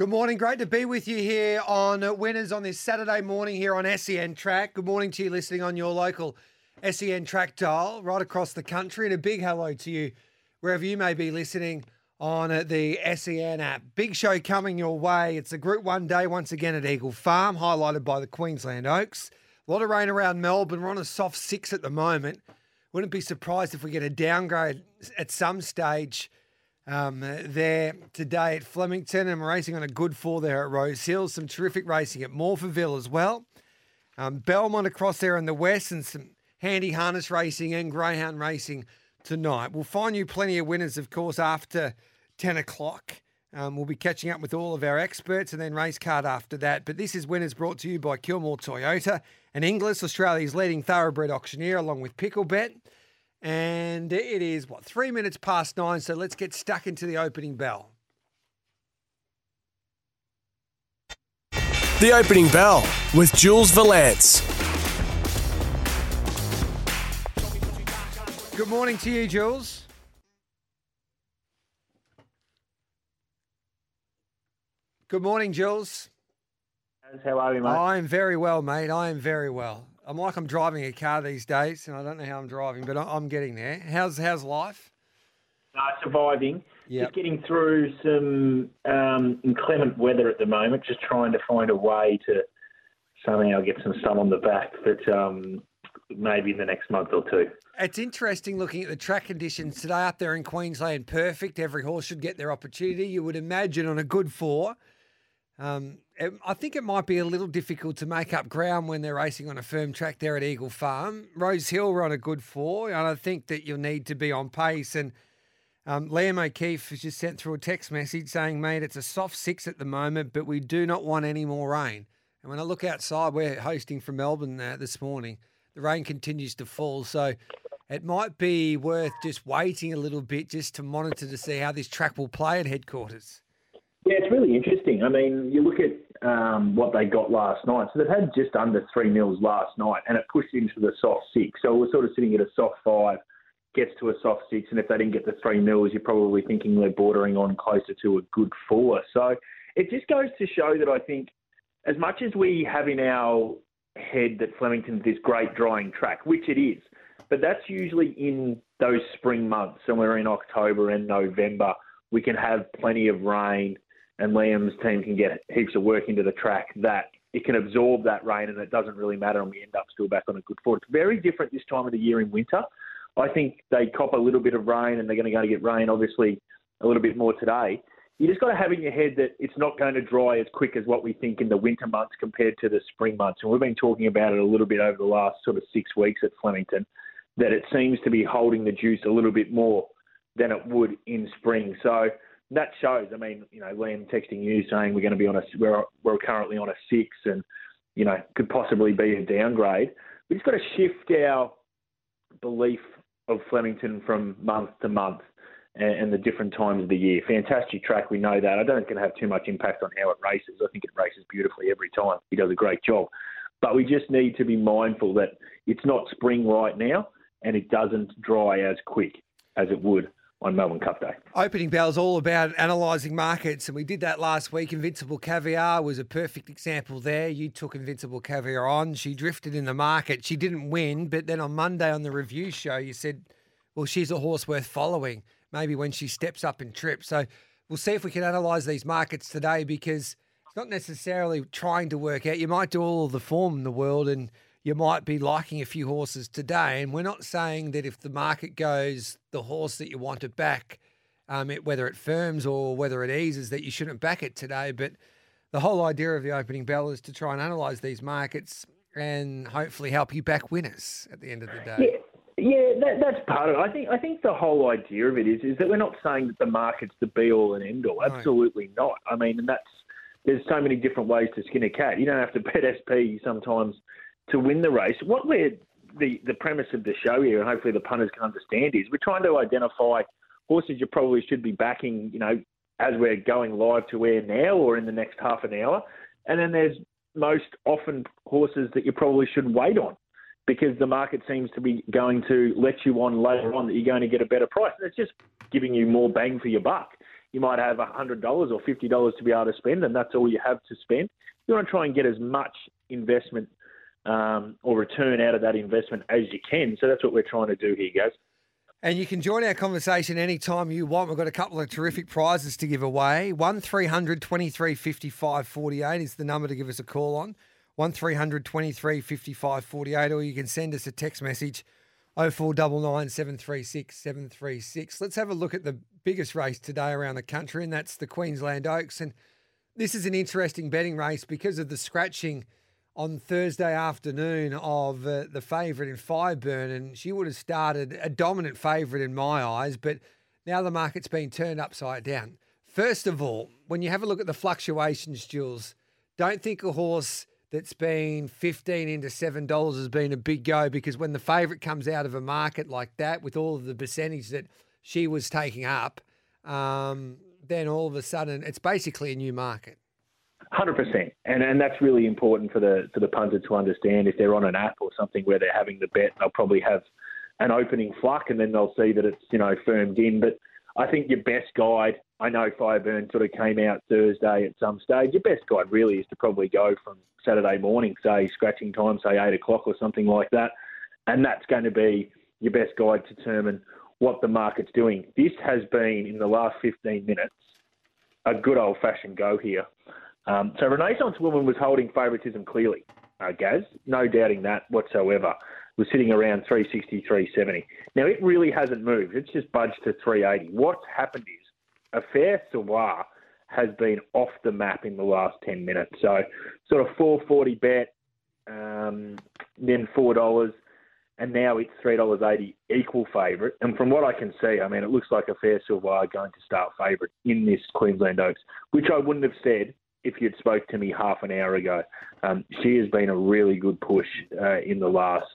Good morning. Great to be with you here on Winners on this Saturday morning here on SEN Track. Good morning to you listening on your local SEN Track dial right across the country. And a big hello to you wherever you may be listening on the SEN app. Big show coming your way. It's a Group 1 day once again at Eagle Farm, highlighted by the Queensland Oaks. A lot of rain around Melbourne. We're on a soft six at the moment. Wouldn't be surprised if we get a downgrade at some stage um, there today at Flemington. And we're racing on a good four there at Rose Hill. Some terrific racing at Morphettville as well. Um, Belmont across there in the west and some handy harness racing and greyhound racing tonight. We'll find you plenty of winners, of course, after 10 o'clock. Um, we'll be catching up with all of our experts and then race card after that. But this is Winners brought to you by Kilmore Toyota and Inglis, Australia's leading thoroughbred auctioneer, along with Picklebet. And it is, what, three minutes past nine. So let's get stuck into the opening bell. The opening bell with Jules Vallance. Good morning to you, Jules. Good morning, Jules. How are you, mate? I'm very well, mate. I am very well. I'm like I'm driving a car these days, and I don't know how I'm driving, but I- I'm getting there. How's how's life? Uh, surviving. Yep. Just getting through some um, inclement weather at the moment. Just trying to find a way to somehow get some sun on the back, but um, maybe in the next month or two. It's interesting looking at the track conditions today up there in Queensland. Perfect. Every horse should get their opportunity. You would imagine on a good four. Um, I think it might be a little difficult to make up ground when they're racing on a firm track there at Eagle Farm. Rose Hill were on a good four, and I think that you'll need to be on pace. And um, Liam O'Keefe has just sent through a text message saying, mate, it's a soft six at the moment, but we do not want any more rain. And when I look outside, we're hosting from Melbourne uh, this morning. The rain continues to fall. So it might be worth just waiting a little bit just to monitor to see how this track will play at headquarters. Yeah, it's really interesting. I mean, you look at um, what they got last night. So they've had just under three mils last night, and it pushed into the soft six. So we're sort of sitting at a soft five, gets to a soft six, and if they didn't get the three mils, you're probably thinking they're bordering on closer to a good four. So it just goes to show that I think, as much as we have in our head that Flemington's this great drying track, which it is, but that's usually in those spring months, somewhere in October and November. We can have plenty of rain and Liam's team can get heaps of work into the track that it can absorb that rain and it doesn't really matter and we end up still back on a good foot. It's very different this time of the year in winter. I think they cop a little bit of rain and they're going to go to get rain obviously a little bit more today. You just got to have in your head that it's not going to dry as quick as what we think in the winter months compared to the spring months. And we've been talking about it a little bit over the last sort of six weeks at Flemington, that it seems to be holding the juice a little bit more than it would in spring. So that shows. I mean, you know, Liam texting you saying we're going to be on a we're we're currently on a six, and you know could possibly be a downgrade. We just got to shift our belief of Flemington from month to month and, and the different times of the year. Fantastic track, we know that. I don't think to have too much impact on how it races. I think it races beautifully every time. He does a great job, but we just need to be mindful that it's not spring right now, and it doesn't dry as quick as it would on Melbourne Cup Day. Opening Bell's all about analysing markets, and we did that last week. Invincible Caviar was a perfect example there. You took Invincible Caviar on. She drifted in the market. She didn't win, but then on Monday on the review show, you said, well, she's a horse worth following, maybe when she steps up and trips. So we'll see if we can analyse these markets today because it's not necessarily trying to work out. You might do all of the form in the world and you might be liking a few horses today. And we're not saying that if the market goes the horse that you want to back, um, it, whether it firms or whether it eases, that you shouldn't back it today. But the whole idea of the opening bell is to try and analyse these markets and hopefully help you back winners at the end of the day. Yeah, yeah that, that's part of it. I think I think the whole idea of it is is that we're not saying that the market's the be all and end all. Absolutely not. I mean, and that's there's so many different ways to skin a cat. You don't have to bet SP sometimes to win the race. What we're the the premise of the show here, and hopefully the punters can understand, is we're trying to identify horses you probably should be backing. You know, as we're going live to air now or in the next half an hour, and then there's most often horses that you probably should wait on because the market seems to be going to let you on later on that you're going to get a better price. And it's just giving you more bang for your buck. You might have $100 or $50 to be able to spend, and that's all you have to spend. You want to try and get as much investment um, or return out of that investment as you can. So that's what we're trying to do here, guys. And you can join our conversation anytime you want. We've got a couple of terrific prizes to give away. 1 300 23 55 48 is the number to give us a call on. 1300 23 55 48, or you can send us a text message 0499 736 736. Let's have a look at the biggest race today around the country, and that's the Queensland Oaks. And this is an interesting betting race because of the scratching on Thursday afternoon of uh, the favourite in Fireburn, and she would have started a dominant favourite in my eyes, but now the market's been turned upside down. First of all, when you have a look at the fluctuations, Jules, don't think a horse that's been 15 into $7 has been a big go because when the favourite comes out of a market like that with all of the percentage that she was taking up, um, then all of a sudden it's basically a new market. Hundred percent, and and that's really important for the for the punter to understand. If they're on an app or something where they're having the bet, they'll probably have an opening fluck, and then they'll see that it's you know firmed in. But I think your best guide, I know Fireburn sort of came out Thursday at some stage. Your best guide really is to probably go from Saturday morning, say scratching time, say eight o'clock or something like that, and that's going to be your best guide to determine what the market's doing. This has been in the last 15 minutes a good old fashioned go here. Um, so Renaissance Woman was holding favouritism clearly, uh, Gaz, no doubting that whatsoever. Was sitting around 360, 370. Now it really hasn't moved. It's just budged to 380. What's happened is Affaire Savoie has been off the map in the last 10 minutes. So sort of 440 bet, um, then $4, and now it's $3.80 equal favourite. And from what I can see, I mean, it looks like Affaire Savoie going to start favourite in this Queensland Oaks, which I wouldn't have said if you'd spoke to me half an hour ago. Um, she has been a really good push uh, in the last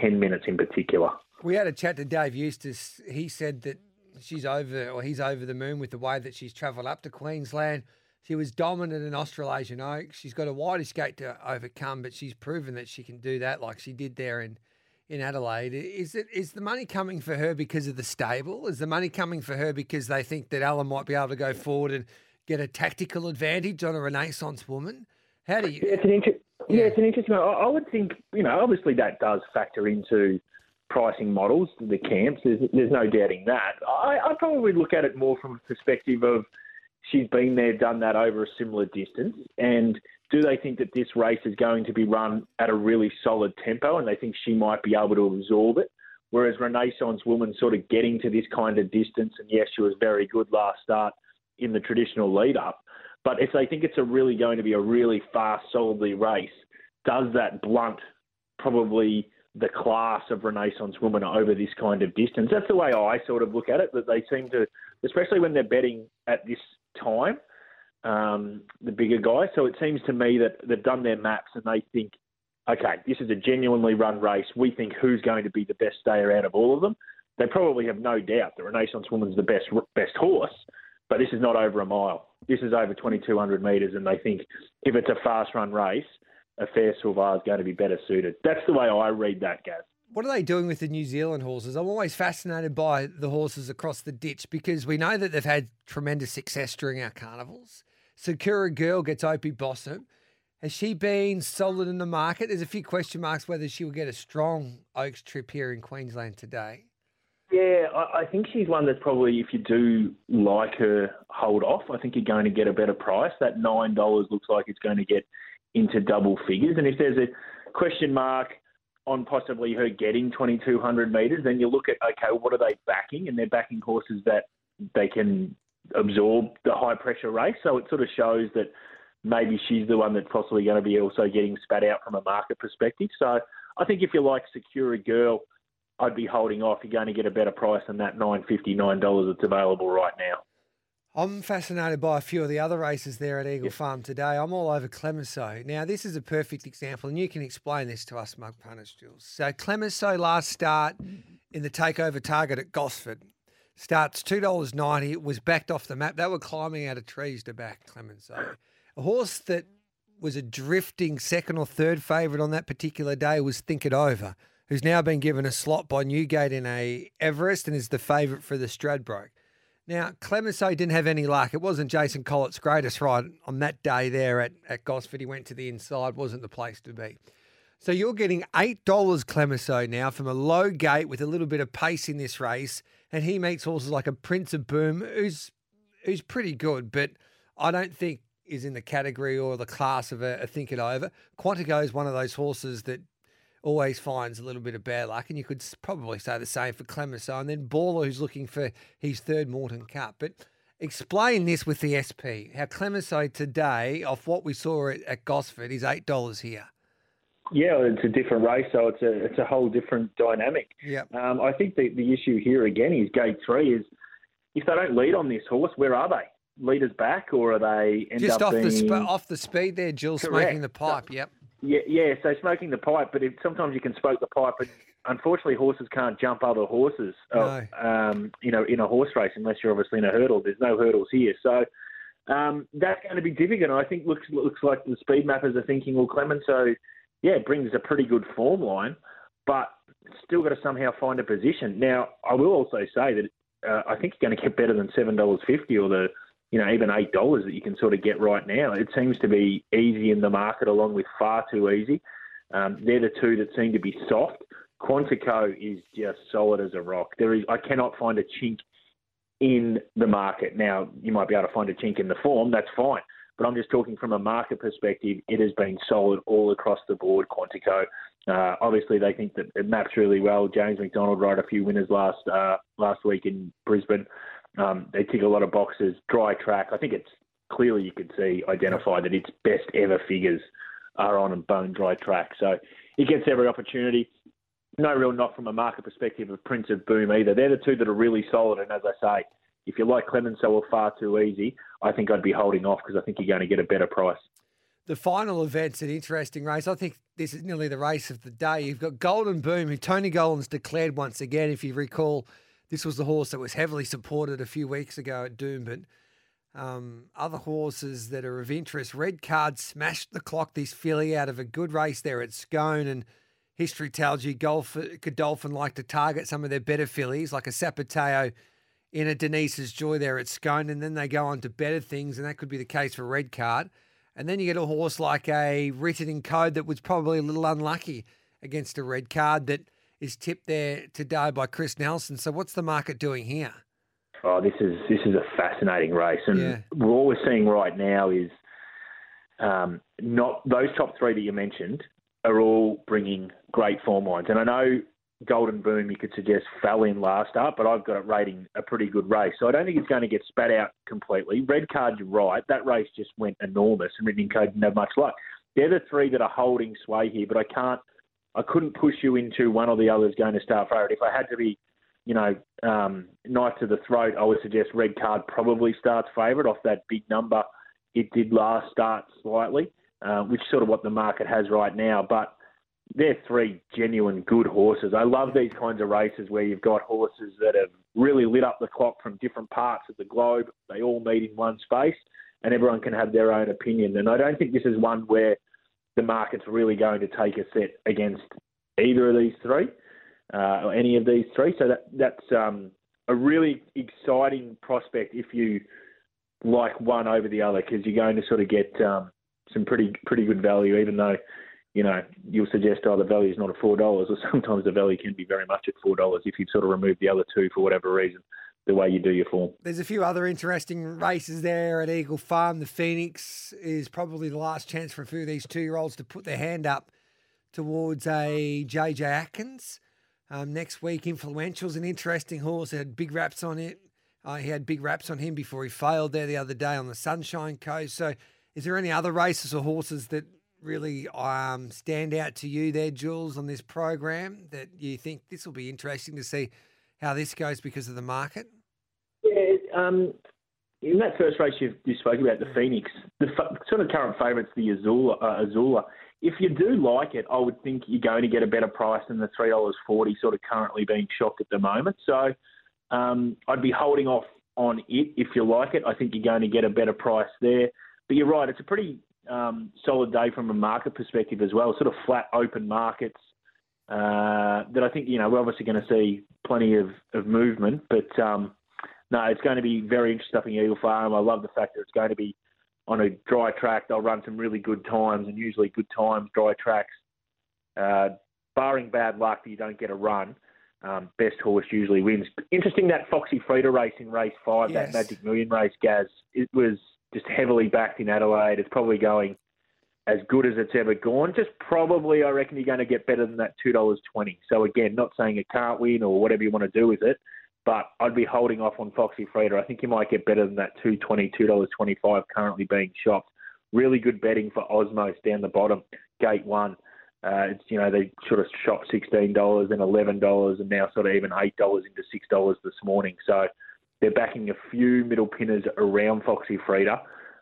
10 minutes in particular. We had a chat to Dave Eustace. He said that she's over, or he's over the moon with the way that she's travelled up to Queensland. She was dominant in Australasian Oaks. She's got a wide escape to overcome, but she's proven that she can do that, like she did there in in Adelaide. Is it is the money coming for her because of the stable? Is the money coming for her because they think that Alan might be able to go forward and get a tactical advantage on a Renaissance woman? How do you? Yeah, it's an inter- yeah. yeah, it's an interesting. I would think you know, obviously that does factor into pricing models, the camps. There's, there's no doubting that. I, I probably look at it more from a perspective of she's been there, done that over a similar distance, and do they think that this race is going to be run at a really solid tempo, and they think she might be able to absorb it? Whereas Renaissance Woman sort of getting to this kind of distance, and yes, she was very good last start in the traditional lead up. But if they think it's a really going to be a really fast, solidly race, does that blunt probably the class of Renaissance women over this kind of distance? That's the way I sort of look at it. That they seem to, especially when they're betting at this time, um, the bigger guy. So it seems to me that they've done their maps and they think, okay, this is a genuinely run race. We think who's going to be the best stayer out of all of them. They probably have no doubt the Renaissance woman's the best best horse. Is not over a mile. This is over 2,200 metres, and they think if it's a fast run race, Affaire Savoie is going to be better suited. That's the way I read that, Gaz. What are they doing with the New Zealand horses? I'm always fascinated by the horses across the ditch because we know that they've had tremendous success during our carnivals. Sakura Girl gets Opie Bosson. Has she been solid in the market? There's a few question marks whether she will get a strong Oaks trip here in Queensland today. Yeah, I, think she's one that probably, if you do like her, hold off. I think you're going to get a better price. That nine dollars looks like it's going to get into double figures. And if there's a question mark on possibly her getting 2,200 metres, then you look at okay, what are they backing? And they're backing horses that they can absorb the high pressure race. So it sort of shows that maybe she's the one that's possibly going to be also getting spat out from a market perspective. So I think if you like Sakura Girl I'd be holding off. You're going to get a better price than that nine fifty nine dollars that's available right now. I'm fascinated by a few of the other races there at Eagle Farm today. I'm all over Clemenceau. Now, this is a perfect example, and you can explain this to us, Mug Punters, Jules. So, Clemenceau last start in the takeover target at Gosford starts $2.90. It was backed off the map. They were climbing out of trees to back Clemenceau. A horse that was a drifting second or third favourite on that particular day was Think It Over, who's now been given a slot by Newgate in a Everest and is the favourite for the Stradbroke. Now, Clemenceau didn't have any luck. It wasn't Jason Collett's greatest ride on that day there at, at Gosford. He went to the inside, wasn't the place to be. So you're getting $8 Clemenceau now from a low gate with a little bit of pace in this race. And he meets horses like a Prince of Boom, who's who's pretty good, but I don't think is in the category or the class of a, a Think It Over. Quantico is one of those horses that always finds a little bit of bad luck, and you could probably say the same for Clemenceau. And then Baller, who's looking for his third Morton Cup. But explain this with the SP. How Clemenceau today, off what we saw at, at Gosford, is eight dollars here. Yeah, it's a different race, so it's a it's a whole different dynamic. Yeah. Um, I think the the issue here again is gate three is if they don't lead on this horse, where are they? Leaders back, or are they end just up off being... the sp- off the speed there, Jill Correct. smoking the pipe. Yep. Yeah, yeah. So smoking the pipe, but it, sometimes you can smoke the pipe, but unfortunately, horses can't jump other horses. uh, um, you know, in a horse race, unless you're obviously in a hurdle. There's no hurdles here, so um, that's going to be difficult. I think looks looks like the speed mappers are thinking, well, Clemenceau, yeah, brings a pretty good form line, but still got to somehow find a position. Now, I will also say that uh, I think you're going to get better than seven dollars fifty or the you know, even eight dollars that you can sort of get right now. It seems to be easy in the market, along with far too easy. Um, they're the two that seem to be soft. Quantico is just solid as a rock. There is, I cannot find a chink in the market. Now, you might be able to find a chink in the form. That's fine. But I'm just talking from a market perspective. It has been solid all across the board. Quantico. Uh, obviously, they think that it maps really well. James McDonald rode a few winners last uh, last week in Brisbane. Um, they tick a lot of boxes. Dry track. I think it's clearly you can see identify that its best ever figures are on a bone dry track. So it gets every opportunity. No real knock from a market perspective of Prince of Boom either. They're the two that are really solid. And as I say, if you like Clemenceau or far too easy, I think I'd be holding off because I think you're going to get a better price. The final event's an interesting race. I think this is nearly the race of the day. You've got Golden Boom, who Tony Gollan's declared once again. If you recall, this was the horse that was heavily supported a few weeks ago at Doomben. Um, other horses that are of interest. Red Card smashed the clock this filly out of a good race there at Scone, and history tells you Golf, Godolphin like to target some of their better fillies, like a Sapateo in a Denise's Joy there at Scone, and then they go on to better things, and that could be the case for Red Card. And then you get a horse like a Written in Code that was probably a little unlucky against a red card that is tipped there today by Chris Nelson. So what's the market doing here? Oh, this is this is a fascinating race, and Yeah. all we're seeing right now is um, not those top three that you mentioned are all bringing great form lines. And I know Golden Boom, you could suggest fell in last up, but I've got it rating a pretty good race. So I don't think it's going to get spat out completely. Red card, you're right. That race just went enormous, and Ridden Code didn't have much luck. They're the three that are holding sway here, but I can't. I couldn't push you into one or the other is going to start favourite. If I had to be, you know, um, knife to the throat, I would suggest Red Card probably starts favourite off that big number it did last start slightly, uh, which is sort of what the market has right now. But they're three genuine good horses. I love these kinds of races where you've got horses that have really lit up the clock from different parts of the globe. They all meet in one space, and everyone can have their own opinion. And I don't think this is one where the market's really going to take a set against either of these three uh, or any of these three. So that that's um, a really exciting prospect if you like one over the other because you're going to sort of get um, some pretty pretty good value, even though you know you'll suggest oh the value is not at four dollars, or sometimes the value can be very much at four dollars if you sort of remove the other two for whatever reason. The way you do your form. There's a few other interesting races there at Eagle Farm. The Phoenix is probably the last chance for a few of these two year olds to put their hand up towards a JJ Atkins. Um, next week, Influential's an interesting horse. It had big raps on it. Uh, he had big raps on him before he failed there the other day on the Sunshine Coast. So, is there any other races or horses that really um, stand out to you there, Jules, on this program that you think this will be interesting to see how this goes because of the market? Yeah, um, in that first race you, you spoke about, the Phoenix, the f- sort of current favourites, the Azula, uh, Azula. If you do like it, I would think you're going to get a better price than the three dollars forty, sort of currently being shocked at the moment. So um, I'd be holding off on it if you like it. I think you're going to get a better price there. But you're right, it's a pretty um, solid day from a market perspective as well. Sort of flat, open markets uh, that I think you know we're obviously going to see plenty of, of movement. But um, no, it's going to be very interesting up in Eagle Farm. I love the fact that it's going to be on a dry track. They'll run some really good times, and usually good times, dry tracks. Uh, barring bad luck you don't get a run, um, best horse usually wins. Interesting that Foxy Frida race in race five, Yes. that Magic Million race, Gaz. It was just heavily backed in Adelaide. It's probably going as good as it's ever gone. Just probably, I reckon you're going to get better than that two dollars twenty. So again, not saying it can't win or whatever you want to do with it, but I'd be holding off on Foxy Frida. I think you might get better than that two twenty, two dollars twenty five currently being shopped. Really good betting for Osmos down the bottom, gate one. Uh, it's you know they sort of shot sixteen dollars and eleven dollars and now sort of even eight dollars into six dollars this morning. So they're backing a few middle pinners around Foxy Frida,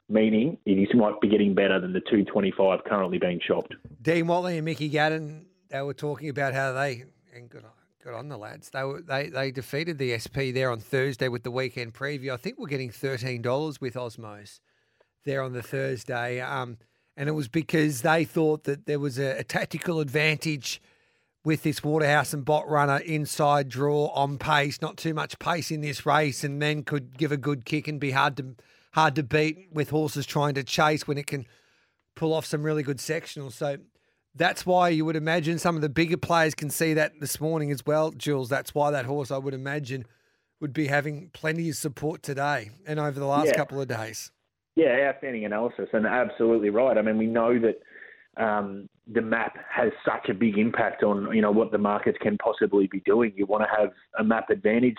meaning it is might be getting better than the two twenty five currently being shopped. Dean Watley and Mickey Gadden, they were talking about how they and good good on the lads. They were they they defeated the SP there on Thursday with the weekend preview. I think we're getting thirteen dollars with Osmos there on the Thursday, um, and it was because they thought that there was a, a tactical advantage with this Waterhouse and Bott runner inside draw on pace, not too much pace in this race, and then could give a good kick and be hard to hard to beat with horses trying to chase when it can pull off some really good sectionals. So that's why you would imagine some of the bigger players can see that this morning as well, Jules. That's why that horse, I would imagine, would be having plenty of support today and over the last Yeah. couple of days. Yeah, outstanding analysis, and absolutely right. I mean, we know that um, the map has such a big impact on you know what the markets can possibly be doing. You want to have a map advantage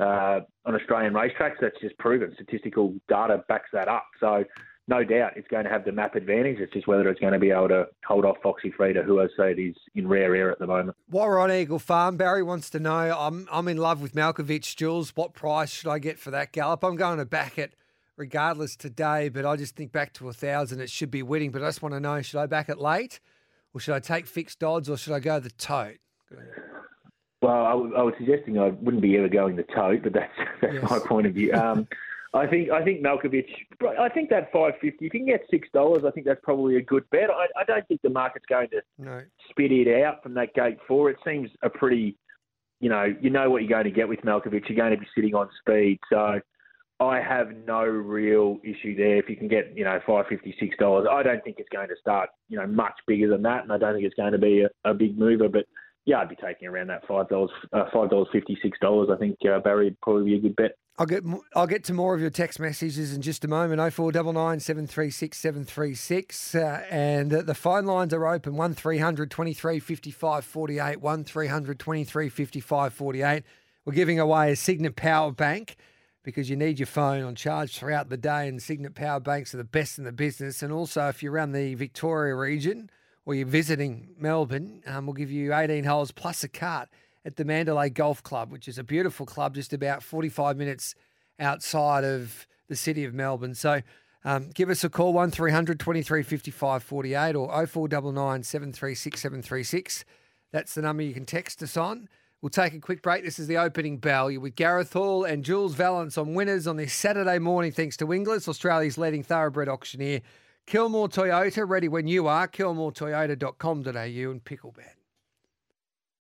uh, on Australian racetracks. That's just proven. Statistical data backs that up. So. No doubt it's going to have the map advantage. It's just whether it's going to be able to hold off Foxy Frida, who I said is in rare air at the moment. While we're on Eagle Farm, Barry wants to know I'm I'm in love with Malkovich, Jules. What price should I get for that gallop? I'm going to back it regardless today, but I just think back to a thousand it should be winning. But I just want to know should I back it late or should I take fixed odds or should I go the tote? Well, I, w- I was suggesting I wouldn't be ever going the tote, but that's that's Yes. my point of view. Um, I think I think Malkovich. I think that five fifty. If you can get six dollars, I think that's probably a good bet. I, I don't think the market's going to No. spit it out from that gate four. It seems a pretty, you know, you know what you're going to get with Malkovich. You're going to be sitting on speed, so I have no real issue there. If you can get, you know, five fifty six dollars, I don't think it's going to start, you know, much bigger than that, and I don't think it's going to be a, a big mover. But yeah, I'd be taking around that five dollars, uh, five dollars fifty six dollars. I think uh, Barry would probably be a good bet. I'll get I'll get to more of your text messages in just a moment. Oh four double nine seven three six seven three six, uh, and the phone lines are open. One 23 55 48 One 23 55 48 We're giving away a Cygnett Power Bank because you need your phone on charge throughout the day, and Cygnett Power Banks are the best in the business. And also, if you're around the Victoria region or you're visiting Melbourne, um, we'll give you 18 holes plus a cart at the Mandalay Golf Club, which is a beautiful club just about 45 minutes outside of the city of Melbourne. So um, give us a call, 1300 23 55 48 or 0499 736 736. That's the number you can text us on. We'll take a quick break. This is the opening bell. You're with Gareth Hall and Jules Vallance on winners on this Saturday morning, thanks to Inglis, Australia's leading thoroughbred auctioneer. Kilmore Toyota, ready when you are. KilmoreToyota.com.au and Picklebet.